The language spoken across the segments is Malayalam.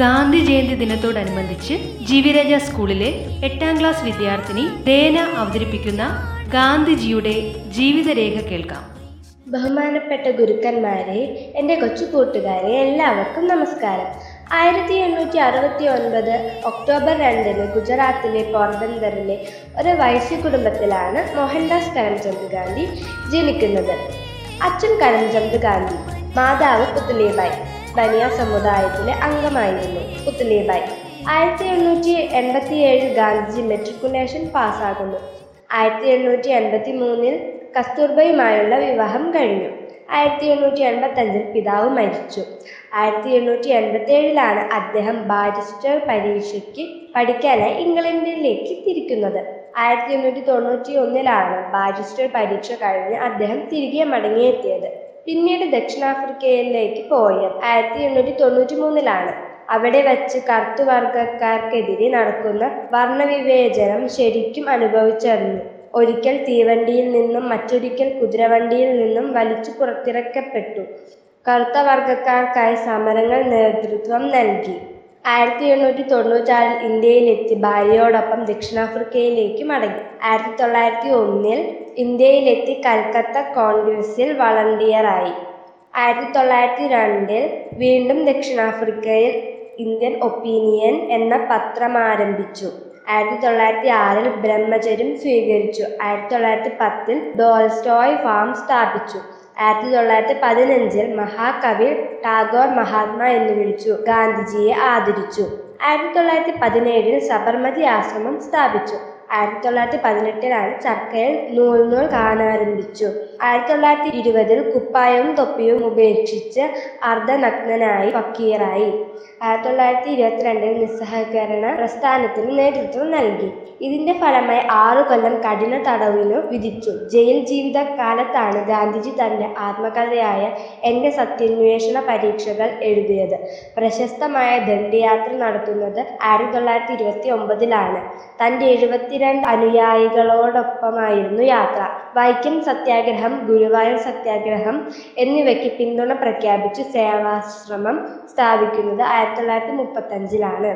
ഗാന്ധി ജയന്തി ദിനത്തോടനുബന്ധിച്ച് ജീവിരാജ സ്കൂളിലെ എട്ടാം ക്ലാസ് വിദ്യാർത്ഥിനി ദേന അവതരിപ്പിക്കുന്ന ഗാന്ധിജിയുടെ ജീവിതരേഖ കേൾക്കാം. ബഹുമാനപ്പെട്ട ഗുരുക്കന്മാരെ എന്റെ കൊച്ചു കൂട്ടുകാരെ എല്ലാവർക്കും നമസ്കാരം. ആയിരത്തി എണ്ണൂറ്റി അറുപത്തി ഒൻപത് ഒക്ടോബർ രണ്ടിന് ഗുജറാത്തിലെ പോർബന്തറിലെ ഒരു വൈശ്യ കുടുംബത്തിലാണ് മോഹൻദാസ് കരംചന്ദ് ഗാന്ധി ജനിക്കുന്നത്. അച്ഛൻ കരംചന്ദ് ഗാന്ധി മാതാവ് പുത്ലിബായി ബനിയ സമുദായത്തിലെ അംഗമായിരുന്നു. പുത്ലിബായി. ആയിരത്തി എണ്ണൂറ്റി എൺപത്തി ഏഴിൽ ഗാന്ധിജി മെട്രിക്കുലേഷൻ പാസ്സാകുന്നു. ആയിരത്തി എണ്ണൂറ്റി എൺപത്തി മൂന്നിൽ കസ്തൂർബയുമായുള്ള വിവാഹം കഴിഞ്ഞു. ആയിരത്തി എണ്ണൂറ്റി എൺപത്തഞ്ചിൽ പിതാവ് മരിച്ചു. ആയിരത്തി എണ്ണൂറ്റി എൺപത്തി ഏഴിലാണ് അദ്ദേഹം ബാരിസ്റ്റർ പരീക്ഷയ്ക്ക് പഠിക്കാനായി ഇംഗ്ലണ്ടിലേക്ക് തിരിക്കുന്നത്. ആയിരത്തി എണ്ണൂറ്റി തൊണ്ണൂറ്റി ഒന്നിലാണ് ബാരിസ്റ്റർ പരീക്ഷ കഴിഞ്ഞ് അദ്ദേഹം തിരികെ മടങ്ങിയെത്തിയത്. പിന്നീട് ദക്ഷിണാഫ്രിക്കയിലേക്ക് പോയത്. ആയിരത്തി എണ്ണൂറ്റി തൊണ്ണൂറ്റി മൂന്നിലാണ് അവിടെ വച്ച് കറുത്തുവർഗക്കാർക്കെതിരെ നടക്കുന്ന വർണവിവേചനം ശരിക്കും അനുഭവിച്ചറിഞ്ഞു. ഒരിക്കൽ തീവണ്ടിയിൽ നിന്നും മറ്റൊരിക്കൽ കുതിരവണ്ടിയിൽ നിന്നും വലിച്ചു പുറത്തിറക്കപ്പെട്ടു. കറുത്ത വർഗക്കാർക്കായി സമരങ്ങൾ നേതൃത്വം നൽകി. ആയിരത്തി എണ്ണൂറ്റി തൊണ്ണൂറ്റാറിൽ ഇന്ത്യയിലെത്തി ഭാര്യയോടൊപ്പം ദക്ഷിണാഫ്രിക്കയിലേക്ക് മടങ്ങി. ആയിരത്തി തൊള്ളായിരത്തി ഒന്നിൽ ഇന്ത്യയിലെത്തി കൽക്കത്ത കോൺഗ്രസിൽ വളണ്ടിയറായി. ആയിരത്തി തൊള്ളായിരത്തി രണ്ടിൽ വീണ്ടും ദക്ഷിണാഫ്രിക്കയിൽ ഇന്ത്യൻ ഒപ്പീനിയൻ എന്ന പത്രം ആരംഭിച്ചു ആയിരത്തി തൊള്ളായിരത്തി ആറിൽ ബ്രഹ്മചര്യം സ്വീകരിച്ചു. ആയിരത്തി തൊള്ളായിരത്തി പത്തിൽ ഡോൾസ്റ്റോയ് ഫാം സ്ഥാപിച്ചു. ആയിരത്തി തൊള്ളായിരത്തി പതിനഞ്ചിൽ മഹാകവി ടാഗോർ മഹാത്മാ എന്ന് വിളിച്ചു. ഗാന്ധിജിയെ ആദരിച്ചു. ആയിരത്തി തൊള്ളായിരത്തി പതിനേഴിൽ സബർമതി ആശ്രമം സ്ഥാപിച്ചു. ആയിരത്തി തൊള്ളായിരത്തി പതിനെട്ടിലാണ് ചർക്കയിൽ നൂൽനൂൽ കാണാനാരംഭിച്ചു. ആയിരത്തി തൊള്ളായിരത്തി ഇരുപതിൽ കുപ്പായവും തൊപ്പിയും ഉപേക്ഷിച്ച് അർദ്ധനഗ്നനായി ഫക്കീറായി. ആയിരത്തി തൊള്ളായിരത്തി ഇരുപത്തിരണ്ടിൽ നിസ്സഹകരണ പ്രസ്ഥാനത്തിന് നേതൃത്വം നൽകി. ഇതിന്റെ ഫലമായി ആറു കൊല്ലം കഠിന തടവിനു വിധിച്ചു. ജയിൽ ജീവിത കാലത്താണ് ഗാന്ധിജി തന്റെ ആത്മകഥയായ എന്റെ സത്യാന്വേഷണ പരീക്ഷകൾ എഴുതിയത്. പ്രശസ്തമായ ദണ്ഡിയാത്ര നടത്തുന്നത് ആയിരത്തി തൊള്ളായിരത്തി ഇരുപത്തി ഒമ്പതിലാണ് തന്റെ എഴുപത്തിരണ്ട് അനുയായികളോടൊപ്പമായിരുന്നു യാത്ര. വൈക്കം സത്യാഗ്രഹം ഗുരുവായൂർ സത്യാഗ്രഹം എന്നിവയ്ക്ക് പിന്തുണ പ്രഖ്യാപിച്ച് സേവാശ്രമം സ്ഥാപിക്കുന്നത് ആയിരത്തി തൊള്ളായിരത്തി മുപ്പത്തഞ്ചിലാണ്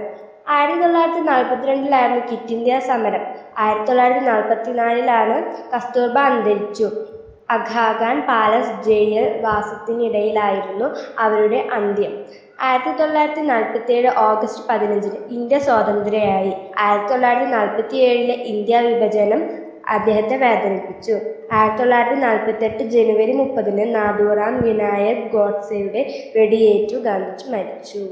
ആയിരത്തി തൊള്ളായിരത്തി നാൽപ്പത്തിരണ്ടിലായിരുന്നു ക്വിറ്റ് ഇന്ത്യ സമരം. ആയിരത്തി തൊള്ളായിരത്തി നാൽപ്പത്തിനാലിലാണ് കസ്തൂർബ അന്തരിച്ചു. അഖാഖാൻ പാലസ് ജയിൽ വാസത്തിനിടയിലായിരുന്നു അവരുടെ അന്ത്യം. ആയിരത്തി തൊള്ളായിരത്തി നാൽപ്പത്തി ഏഴ് ഓഗസ്റ്റ് പതിനഞ്ചിന് ഇന്ത്യ സ്വാതന്ത്ര്യമായി ആയിരത്തി തൊള്ളായിരത്തി നാൽപ്പത്തി ഏഴിലെ ഇന്ത്യ വിഭജനം അദ്ദേഹത്തെ വേദനിപ്പിച്ചു. ആയിരത്തി തൊള്ളായിരത്തി നാൽപ്പത്തെട്ട് ജനുവരി മുപ്പതിന് നാഥുറാം വിനായക് ഗോഡ്സെയുടെ വെടിയേറ്റു ഗാന്ധിജി മരിച്ചു.